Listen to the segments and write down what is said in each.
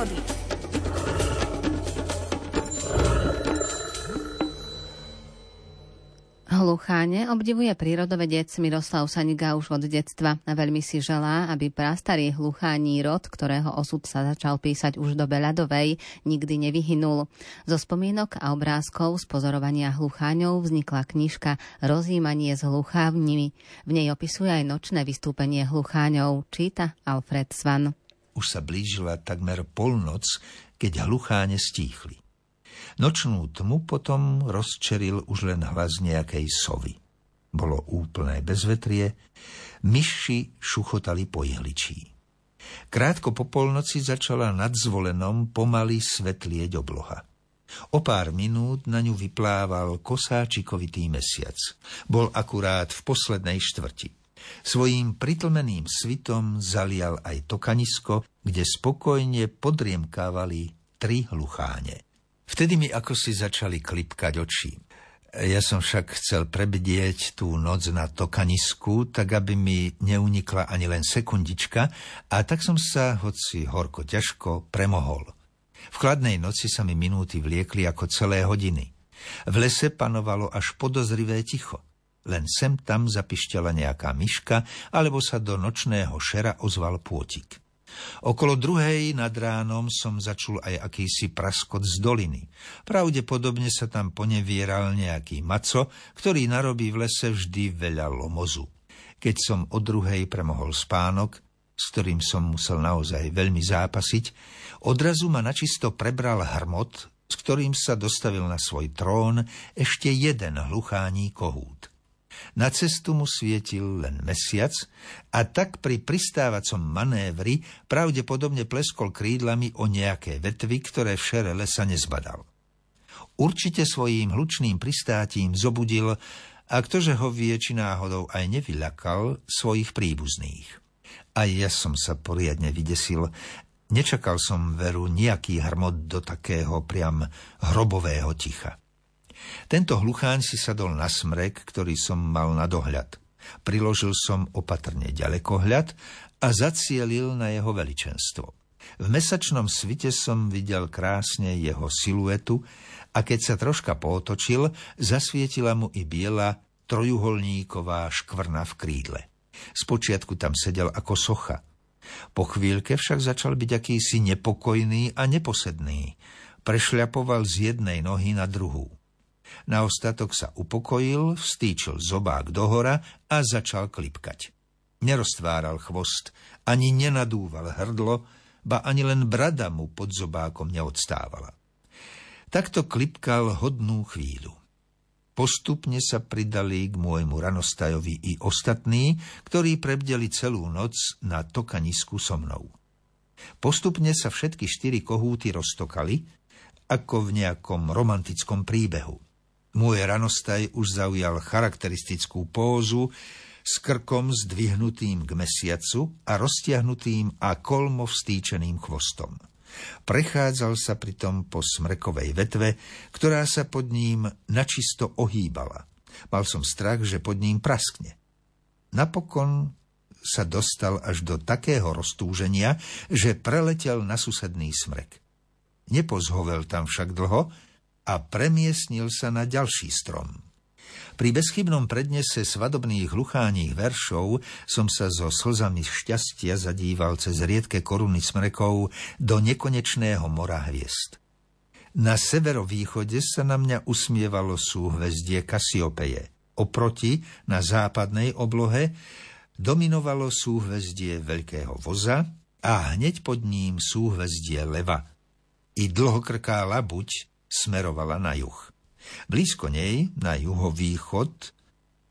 prírody. Hlucháne obdivuje prírodovedec Miroslav Saniga už od detstva a veľmi si želá, aby prastarý hluchání rod, ktorého osud sa začal písať už do Beľadovej, nikdy nevyhynul. Zo spomienok a obrázkov z pozorovania hlucháňov vznikla knižka Rozímanie s hluchávnimi. V nej opisuje aj nočné vystúpenie hlucháňov, číta Alfred Svan. Už sa blížila takmer polnoc, keď hlucháne stíchli. Nočnú tmu potom rozčeril už len hlas nejakej sovy. Bolo úplné bezvetrie, myši šuchotali po ihličí. Krátko po polnoci začala nad zvolenom pomaly svetlieť obloha. O pár minút na ňu vyplával kosáčikovitý mesiac. Bol akurát v poslednej štvrti. Svojím pritlmeným svitom zalial aj tokanisko, kde spokojne podriemkávali tri hlucháne. Vtedy mi ako si začali klipkať oči. Ja som však chcel prebdieť tú noc na tokanisku, tak aby mi neunikla ani len sekundička a tak som sa, hoci horko ťažko, premohol. V chladnej noci sa mi minúty vliekli ako celé hodiny. V lese panovalo až podozrivé ticho. Len sem tam zapišťala nejaká myška, alebo sa do nočného šera ozval pôtik. Okolo druhej nad ránom som začul aj akýsi praskot z doliny. Pravdepodobne sa tam ponevieral nejaký maco, ktorý narobí v lese vždy veľa lomozu. Keď som o druhej premohol spánok, s ktorým som musel naozaj veľmi zápasiť, odrazu ma načisto prebral hrmot, s ktorým sa dostavil na svoj trón ešte jeden hluchání kohút. Na cestu mu svietil len mesiac a tak pri pristávacom manévri pravdepodobne pleskol krídlami o nejaké vetvy, ktoré v šere lesa nezbadal. Určite svojím hlučným pristátím zobudil, a ktože ho vie, či náhodou aj nevyľakal svojich príbuzných. Aj ja som sa poriadne vydesil, nečakal som veru nejaký hrmot do takého priam hrobového ticha. Tento hlucháň si sadol na smrek, ktorý som mal na dohľad. Priložil som opatrne ďalekohľad a zacielil na jeho veličenstvo. V mesačnom svite som videl krásne jeho siluetu a keď sa troška pootočil, zasvietila mu i biela trojuholníková škvrna v krídle. Spočiatku tam sedel ako socha. Po chvíľke však začal byť akýsi nepokojný a neposedný. Prešľapoval z jednej nohy na druhú. Na ostatok sa upokojil, vstýčil zobák dohora a začal klipkať. Neroztváral chvost, ani nenadúval hrdlo, ba ani len brada mu pod zobákom neodstávala. Takto klipkal hodnú chvíľu. Postupne sa pridali k môjmu ranostajovi i ostatní, ktorí prebdeli celú noc na tokanisku so mnou. Postupne sa všetky štyri kohúty roztokali, ako v nejakom romantickom príbehu. Môj ranostaj už zaujal charakteristickú pózu s krkom zdvihnutým k mesiacu a roztiahnutým a kolmo vstýčeným chvostom. Prechádzal sa pritom po smrekovej vetve, ktorá sa pod ním načisto ohýbala. Mal som strach, že pod ním praskne. Napokon sa dostal až do takého roztúženia, že preletel na susedný smrek. Nepozhovel tam však dlho, a premiesnil sa na ďalší strom. Pri bezchybnom prednese svadobných hlucháních veršov som sa so slzami šťastia zadíval cez riedke koruny smrekov do nekonečného mora hviezd. Na severovýchode sa na mňa usmievalo súhvezdie Kasiopeje. Oproti, na západnej oblohe, dominovalo súhvezdie Veľkého voza a hneď pod ním súhvezdie Leva. I dlhokrká labuť smerovala na juh. Blízko nej, na juhovýchod,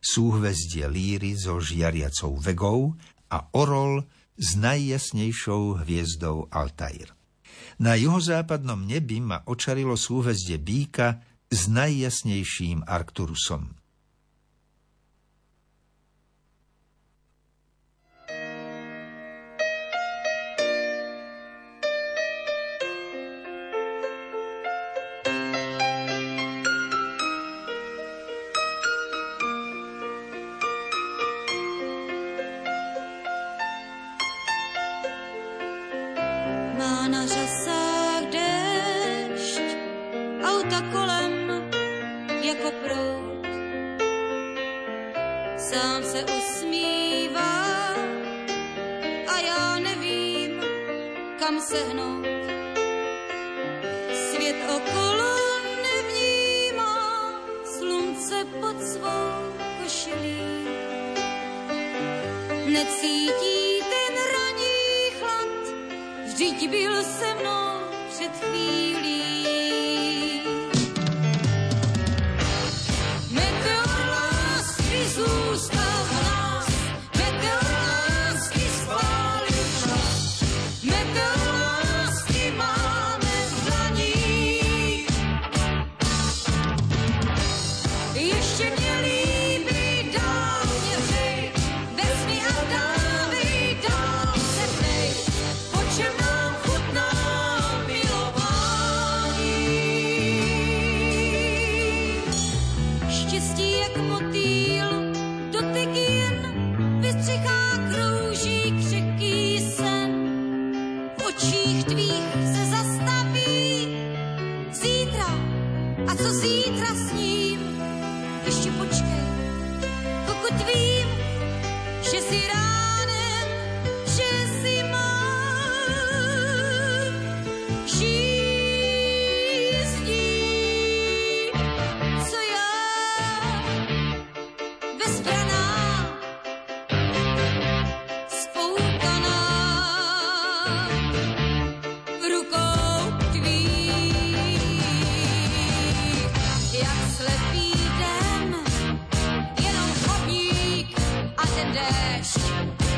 súhvezdie Líry so žiariacou vegou a Orol s najjasnejšou hviezdou Altair. Na juhozápadnom nebi ma očarilo súhvezdie Bíka s najjasnejším Arcturusom. na řasách déšť, auta kolem jako prout. Sám se usmívá a já nevím, kam se hnout. Svět okolo nevnímá, slunce pod svou košilí necítí vždyť byl se mnou před chvílí. será? podcast.